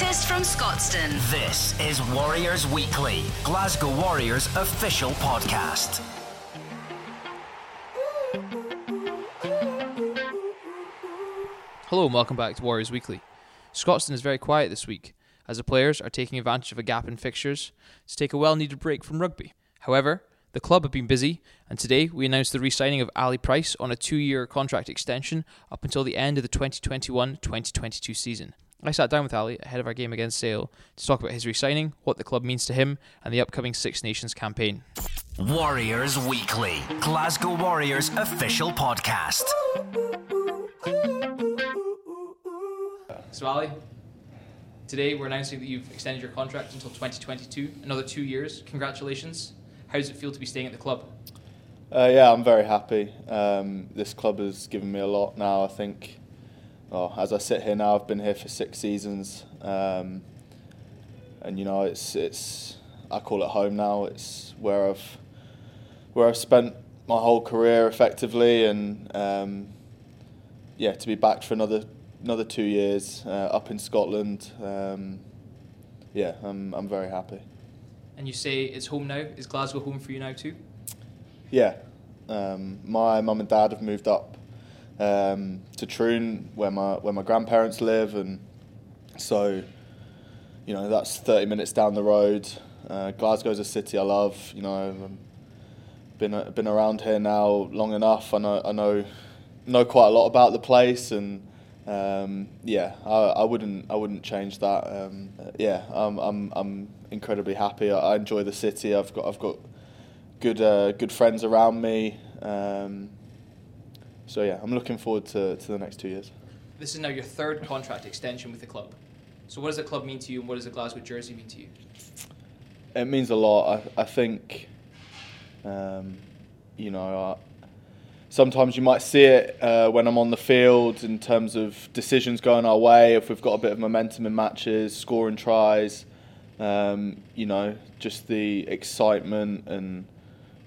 latest from Scotstoun. This is Warriors Weekly, Glasgow Warriors official podcast. Hello and welcome back to Warriors Weekly. Scotstoun is very quiet this week, as the players are taking advantage of a gap in fixtures to take a well needed break from rugby. However, the club have been busy, and today we announced the re signing of Ali Price on a two year contract extension up until the end of the 2021 2022 season. I sat down with Ali ahead of our game against Sale to talk about his re signing, what the club means to him, and the upcoming Six Nations campaign. Warriors Weekly, Glasgow Warriors official podcast. So, Ali, today we're announcing that you've extended your contract until 2022, another two years. Congratulations. How does it feel to be staying at the club? Uh, yeah, I'm very happy. Um, this club has given me a lot now. I think, well, as I sit here now, I've been here for six seasons, um, and you know, it's it's I call it home now. It's where I've where I've spent my whole career effectively, and um, yeah, to be back for another another two years uh, up in Scotland, um, yeah, I'm I'm very happy. And you say it's home now. Is Glasgow home for you now too? Yeah, um, my mum and dad have moved up um, to Troon, where my where my grandparents live, and so you know that's thirty minutes down the road. Uh, Glasgow's a city I love. You know, I've been been around here now long enough. I know I know know quite a lot about the place, and um, yeah, I, I wouldn't I wouldn't change that. Um, yeah, I'm I'm I'm incredibly happy. I, I enjoy the city. I've got I've got good uh, good friends around me. Um, so yeah, I'm looking forward to, to the next two years. This is now your third contract extension with the club. So what does the club mean to you, and what does the Glasgow jersey mean to you? It means a lot. I I think, um, you know, uh, sometimes you might see it uh, when I'm on the field in terms of decisions going our way. If we've got a bit of momentum in matches, scoring tries, um, you know, just the excitement and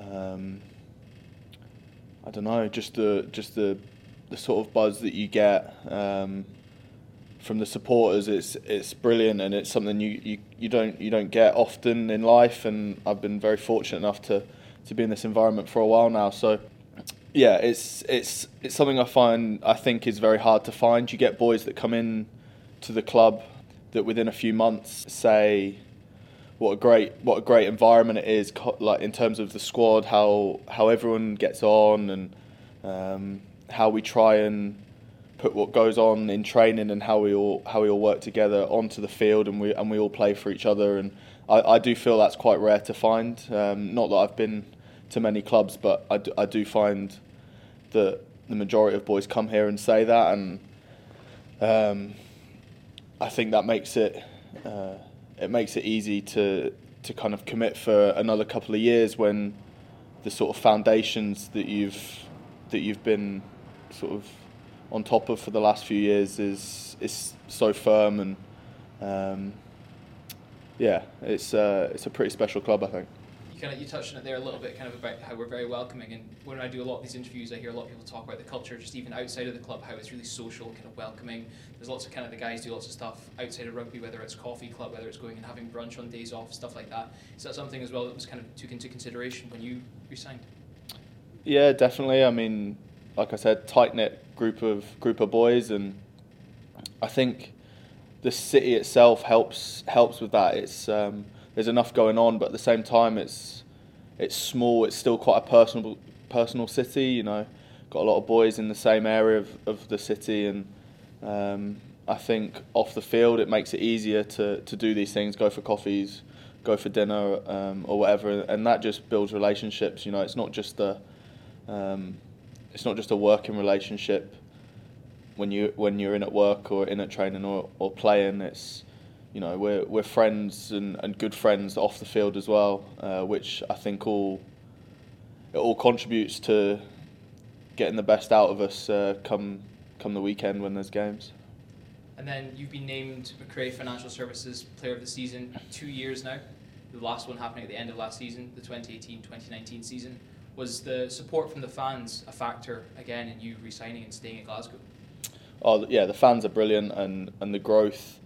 um, I don't know, just the just the the sort of buzz that you get um, from the supporters. It's it's brilliant and it's something you, you, you don't you don't get often in life. And I've been very fortunate enough to, to be in this environment for a while now. So yeah, it's it's it's something I find I think is very hard to find. You get boys that come in to the club that within a few months say what a great what a great environment it is like in terms of the squad how how everyone gets on and um, how we try and put what goes on in training and how we all how we all work together onto the field and we and we all play for each other. And I, I do feel that's quite rare to find. Um, not that I've been to many clubs but I do, I do find that the majority of boys come here and say that. And um, I think that makes it uh, it makes it easy to to kind of commit for another couple of years when the sort of foundations that you've that you've been sort of on top of for the last few years is is so firm and um, yeah, it's uh, it's a pretty special club, I think kind of you touched on it there a little bit, kind of about how we're very welcoming. And when I do a lot of these interviews, I hear a lot of people talk about the culture, just even outside of the club, how it's really social, kind of welcoming. There's lots of kind of the guys do lots of stuff outside of rugby, whether it's coffee club, whether it's going and having brunch on days off, stuff like that. Is that something as well that was kind of took into consideration when you resigned? Yeah, definitely. I mean, like I said, tight knit group of group of boys, and I think the city itself helps helps with that. It's um, there's enough going on, but at the same time, it's it's small. It's still quite a personal personal city. You know, got a lot of boys in the same area of, of the city, and um, I think off the field it makes it easier to, to do these things, go for coffees, go for dinner, um, or whatever, and that just builds relationships. You know, it's not just a um, it's not just a working relationship when you when you're in at work or in at training or, or playing. It's you know we're we're friends and, and good friends off the field as well, uh, which I think all it all contributes to getting the best out of us uh, come come the weekend when there's games. And then you've been named McCrea Financial Services Player of the Season two years now. The last one happening at the end of last season, the 2018-2019 season. Was the support from the fans a factor again in you resigning and staying at Glasgow? Oh yeah, the fans are brilliant, and, and the growth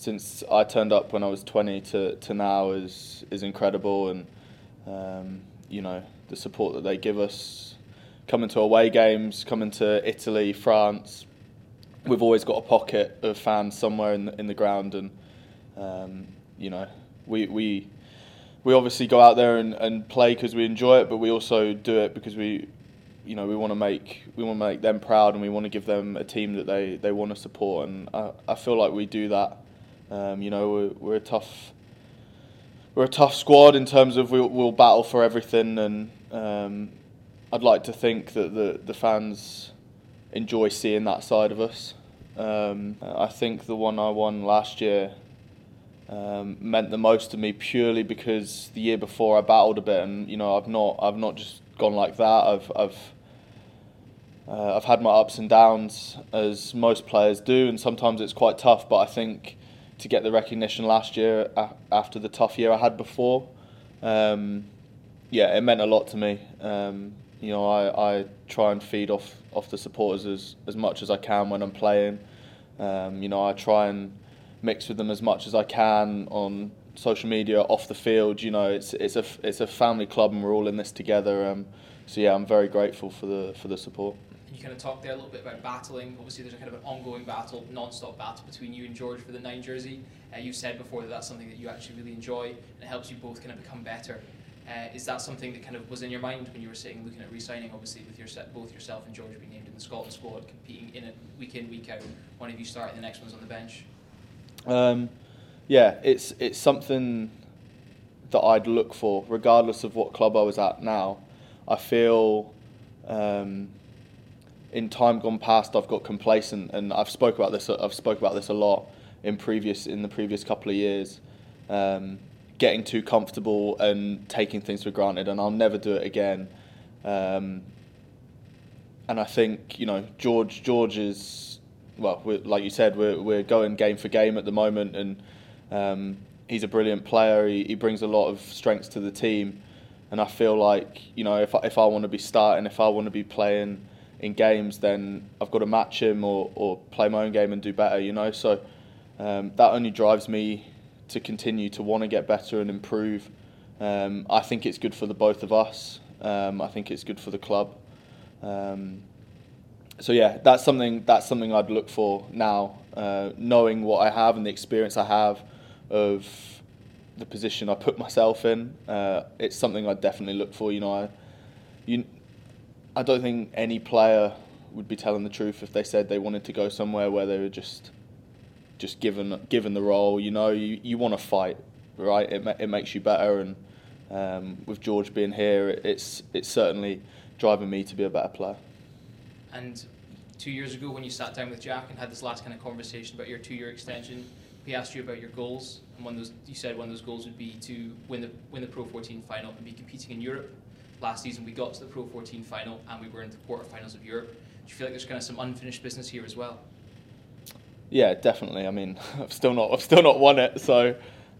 since I turned up when I was 20 to, to now is is incredible, and um, you know the support that they give us, coming to away games, coming to Italy, France, we've always got a pocket of fans somewhere in the, in the ground, and um, you know we we we obviously go out there and, and play because we enjoy it, but we also do it because we you know we want to make we want to make them proud and we want to give them a team that they, they want to support. And I, I feel like we do that um, you know, we're, we're a tough we're a tough squad in terms of we'll, we'll battle for everything, and um, I'd like to think that the the fans enjoy seeing that side of us. Um, I think the one I won last year um, meant the most to me purely because the year before I battled a bit, and you know I've not I've not just gone like that. I've I've uh, I've had my ups and downs as most players do, and sometimes it's quite tough. But I think to get the recognition last year after the tough year I had before. Um, yeah, it meant a lot to me. Um, you know, I, I try and feed off, off the supporters as, as much as I can when I'm playing. Um, you know, I try and mix with them as much as I can on social media, off the field. You know, it's it's a it's a family club and we're all in this together. Um, so yeah, I'm very grateful for the for the support you kind of talked there a little bit about battling. Obviously, there's a kind of an ongoing battle, non-stop battle between you and George for the nine jersey. Uh, you said before that that's something that you actually really enjoy and it helps you both kind of become better. Uh, is that something that kind of was in your mind when you were sitting looking at re-signing? Obviously, with your both yourself and George being named in the Scotland squad, competing in it week in week out. One of you starting, the next one's on the bench. Um, yeah, it's it's something that I'd look for, regardless of what club I was at now. I feel um, in time gone past, I've got complacent, and I've spoke about this. I've spoke about this a lot in previous in the previous couple of years. Um, getting too comfortable and taking things for granted, and I'll never do it again. Um, and I think you know George. George is well, like you said, we're we're going game for game at the moment, and um, he's a brilliant player. He, he brings a lot of strengths to the team, and I feel like you know if I, if I want to be starting, if I want to be playing in games, then I've got to match him or, or play my own game and do better, you know. So um, that only drives me to continue to want to get better and improve. Um, I think it's good for the both of us. Um, I think it's good for the club. Um, so yeah, that's something that's something I'd look for now, uh, knowing what I have and the experience I have of the position I put myself in. Uh, it's something I definitely look for. You know, I, you I don't think any player would be telling the truth if they said they wanted to go somewhere where they were just just given given the role. You know, you, you want to fight, right? It it makes you better, and um, with George being here, it's it's certainly driving me to be a better player. And two years ago, when you sat down with Jack and had this last kind of conversation about your two-year extension, he asked you about your goals, and one of those you said one of those goals would be to win the win the Pro 14 final and be competing in Europe last season we got to the Pro 14 final and we were in the quarterfinals of Europe. Do you feel like there's kind of some unfinished business here as well? Yeah, definitely. I mean, I've still not I've still not won it, so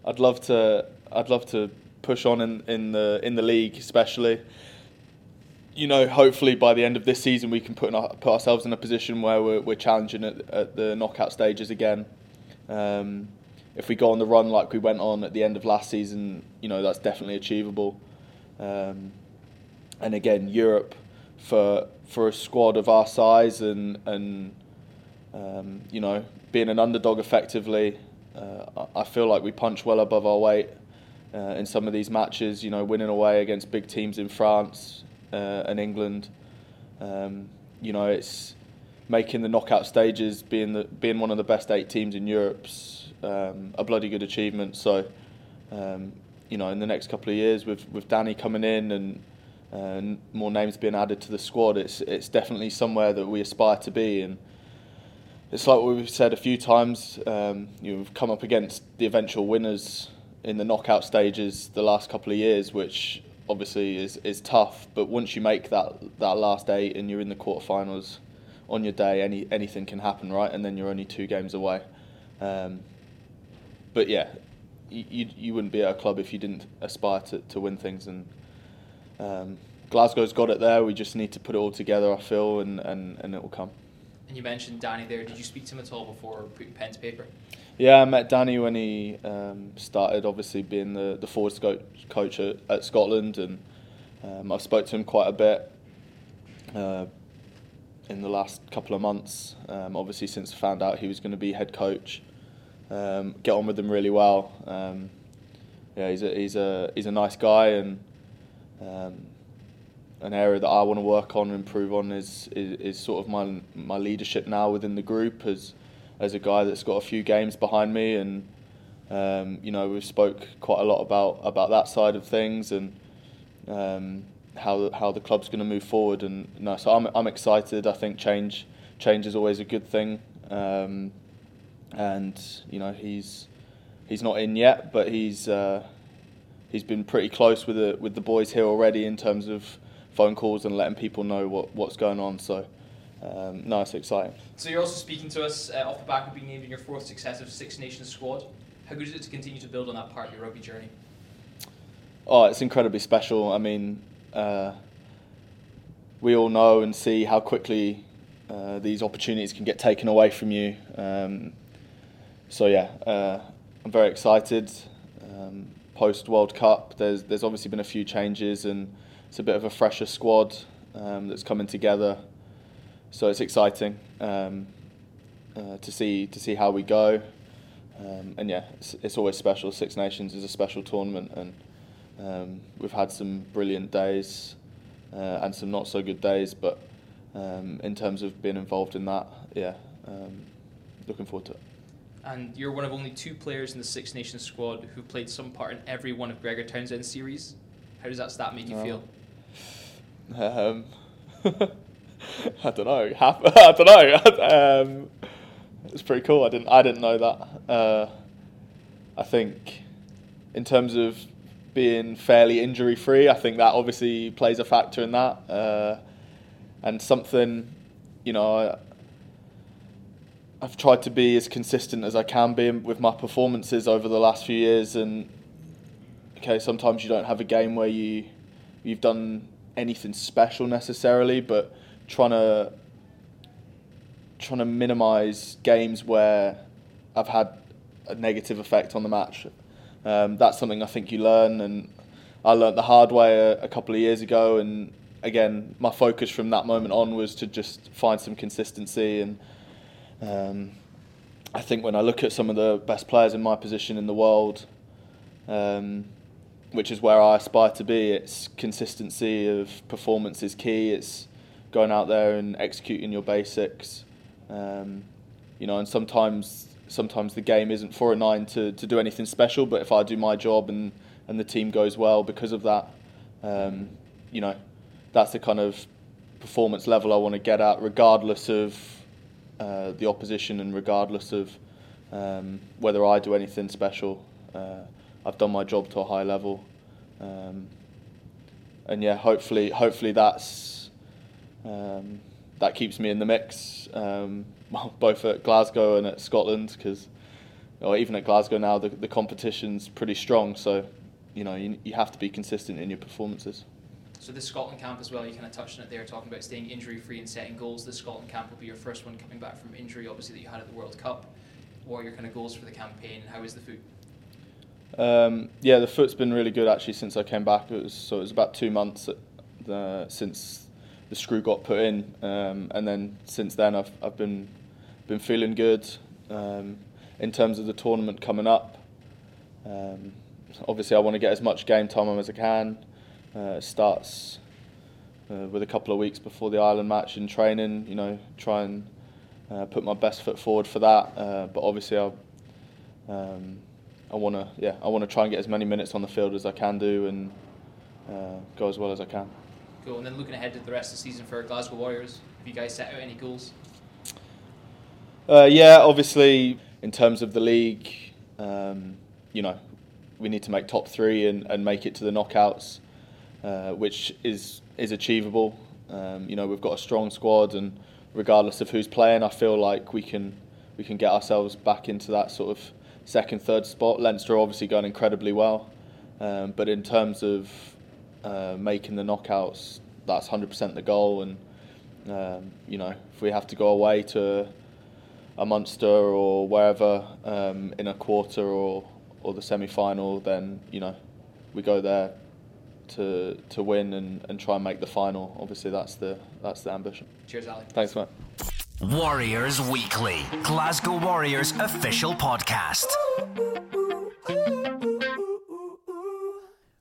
I'd love to I'd love to push on in, in the in the league, especially. You know, hopefully by the end of this season we can put in, put ourselves in a position where we're, we're challenging at, at the knockout stages again. Um, if we go on the run like we went on at the end of last season, you know that's definitely achievable. Um, and again, Europe for for a squad of our size and and um, you know being an underdog effectively, uh, I feel like we punch well above our weight uh, in some of these matches. You know, winning away against big teams in France uh, and England. Um, you know, it's making the knockout stages, being the being one of the best eight teams in Europe's um, a bloody good achievement. So. Um, you know, in the next couple of years, with with Danny coming in and and more names being added to the squad, it's it's definitely somewhere that we aspire to be. And it's like we've said a few times, um, you know, we've come up against the eventual winners in the knockout stages the last couple of years, which obviously is, is tough. But once you make that that last eight and you're in the quarterfinals on your day, any anything can happen, right? And then you're only two games away. Um, but yeah, you, you wouldn't be at a club if you didn't aspire to, to win things and um, Glasgow's got it there. We just need to put it all together, I feel, and, and, and it will come. And you mentioned Danny there. Did you speak to him at all before putting pen to paper? Yeah, I met Danny when he um, started, obviously being the the forwards coach, coach at, at Scotland, and um, I've spoke to him quite a bit uh, in the last couple of months. Um, obviously, since I found out he was going to be head coach, um, get on with him really well. Um, yeah, he's a he's a he's a nice guy, and um, an area that I want to work on and improve on is, is is sort of my my leadership now within the group as as a guy that's got a few games behind me, and um, you know we've spoke quite a lot about about that side of things and. Um, how the, how the club's going to move forward. And no, so I'm I'm excited. I think change change is always a good thing. Um, and you know he's he's not in yet, but he's uh, he's been pretty close with the with the boys here already in terms of phone calls and letting people know what, what's going on. So. Um, no, it's exciting. So you're also speaking to us uh, off the back of being named in your fourth successive Six Nations squad. How good is it to continue to build on that part of your rugby journey? Oh, it's incredibly special. I mean, uh, we all know and see how quickly uh, these opportunities can get taken away from you. Um, so yeah, uh, I'm very excited. Um, Post World Cup, there's there's obviously been a few changes and it's a bit of a fresher squad um, that's coming together. So it's exciting um, uh, to see to see how we go. Um, and yeah, it's, it's always special. Six Nations is a special tournament and. Um, we've had some brilliant days uh, and some not so good days, but um, in terms of being involved in that, yeah, um, looking forward to it. And you're one of only two players in the Six Nations squad who played some part in every one of Gregor Townsend's series. How does that stat make you feel? Um, I don't know. I don't know. um, it's pretty cool. I didn't. I didn't know that. Uh, I think, in terms of being fairly injury free. I think that obviously plays a factor in that. Uh, and something, you know, I've tried to be as consistent as I can be with my performances over the last few years. And okay, sometimes you don't have a game where you you've done anything special necessarily, but trying to trying to minimise games where I've had a negative effect on the match. Um, that's something I think you learn, and I learned the hard way a, a, couple of years ago. And again, my focus from that moment on was to just find some consistency. And um, I think when I look at some of the best players in my position in the world, um, which is where I aspire to be, it's consistency of performance is key. It's going out there and executing your basics. Um, you know, and sometimes sometimes the game isn't for a nine to, to do anything special, but if I do my job and, and the team goes well because of that, um, you know, that's the kind of performance level I want to get at, regardless of uh, the opposition and regardless of um, whether I do anything special. Uh, I've done my job to a high level, um, and yeah, hopefully, hopefully that's um, that keeps me in the mix. Um, both at Glasgow and at Scotland, because or even at Glasgow now, the, the competition's pretty strong. So, you know, you, you have to be consistent in your performances. So this Scotland camp as well, you kind of touched on it there, talking about staying injury free and setting goals. This Scotland camp will be your first one coming back from injury, obviously that you had at the World Cup. What are your kind of goals for the campaign? How is the foot? Um, yeah, the foot's been really good actually since I came back. It was so it was about two months the, since the screw got put in, um, and then since then I've I've been been feeling good um, in terms of the tournament coming up. Um, obviously, I want to get as much game time as I can. Uh, it starts uh, with a couple of weeks before the Ireland match in training. You know, try and uh, put my best foot forward for that. Uh, but obviously, I um, I want to yeah I want to try and get as many minutes on the field as I can do and uh, go as well as I can. Cool. And then looking ahead to the rest of the season for Glasgow Warriors, have you guys set out any goals? Uh, yeah, obviously, in terms of the league, um, you know, we need to make top three and, and make it to the knockouts, uh, which is is achievable. Um, you know, we've got a strong squad, and regardless of who's playing, I feel like we can we can get ourselves back into that sort of second, third spot. Leinster obviously going incredibly well, um, but in terms of uh, making the knockouts, that's 100% the goal. And um, you know, if we have to go away to a Munster or wherever um, in a quarter or or the semi final, then you know we go there to to win and, and try and make the final. Obviously, that's the that's the ambition. Cheers, Ali. Thanks, mate. Warriors Weekly, Glasgow Warriors official podcast.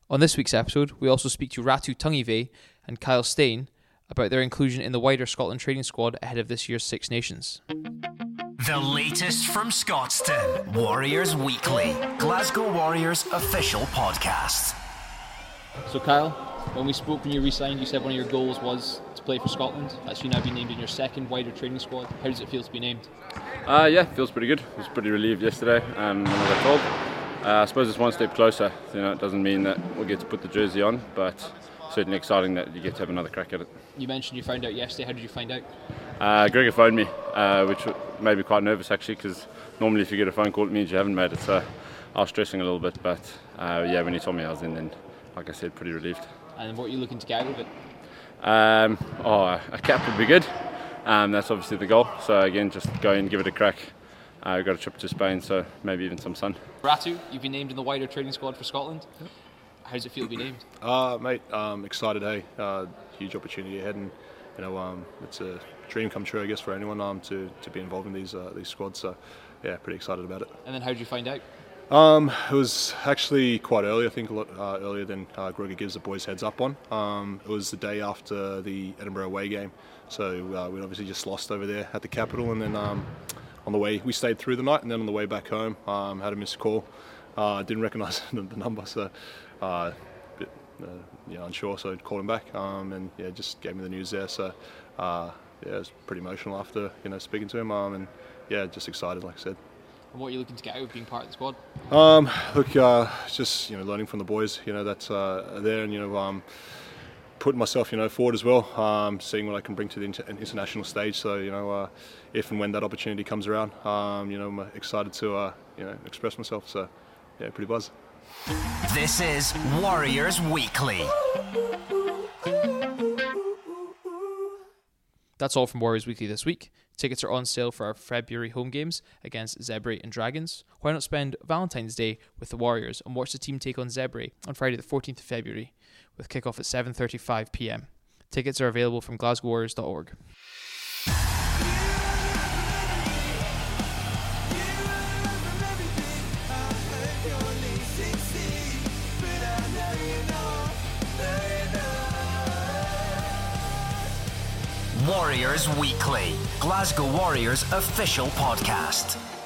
On this week's episode, we also speak to Ratu Tagive and Kyle Steyn about their inclusion in the wider Scotland training squad ahead of this year's Six Nations. The latest from Scotstoun, Warriors Weekly, Glasgow Warriors official podcast. So, Kyle, when we spoke when you re-signed, you said one of your goals was to play for Scotland. That's you now been named in your second wider training squad. How does it feel to be named? Uh, yeah, feels pretty good. I was pretty relieved yesterday um, when I got told. Uh, I suppose it's one step closer. You know, it doesn't mean that we'll get to put the jersey on, but certainly exciting that you get to have another crack at it. You mentioned you found out yesterday. How did you find out? Uh, Gregor phoned me, uh, which made me quite nervous actually, because normally if you get a phone call, it means you haven't made it. So I was stressing a little bit, but uh, yeah, when he told me I was in, then like I said, pretty relieved. And what are you looking to get out of it? Um, oh, a cap would be good. Um, that's obviously the goal. So again, just go and give it a crack. Uh, we've got a trip to Spain, so maybe even some sun. Ratu, you've been named in the wider training squad for Scotland. How does it feel to be named? Uh, mate, um, excited. Hey, uh, huge opportunity ahead, and you know, um, it's a dream come true, I guess, for anyone um, to, to be involved in these uh, these squads. So, yeah, pretty excited about it. And then how did you find out? Um, it was actually quite early. I think a lot uh, earlier than uh, Gregor gives the boys heads up on. Um, it was the day after the Edinburgh away game, so uh, we obviously just lost over there at the capital, and then um, on the way we stayed through the night, and then on the way back home, um, had a missed call. Uh, didn't recognise the number, so uh, bit, uh, you unsure. So called him back, um, and yeah, just gave me the news there. So uh, yeah, it was pretty emotional after you know speaking to him, um, and yeah, just excited, like I said. And what are you looking to get out of being part of the squad? Um, look, uh, just you know, learning from the boys, you know, that's uh, there, and you know, um, putting myself, you know, forward as well, um, seeing what I can bring to the inter- international stage. So, you know, uh, if and when that opportunity comes around, um, you know, I'm excited to, uh, you know, express myself. So, yeah, pretty buzz. This is Warriors Weekly. That's all from Warriors Weekly this week. Tickets are on sale for our February home games against Zebre and Dragons. Why not spend Valentine's Day with the Warriors and watch the team take on Zebre on Friday the 14th of February with kickoff at 7:35 p.m. Tickets are available from glasgowwarriors.org. Warriors Weekly, Glasgow Warriors official podcast.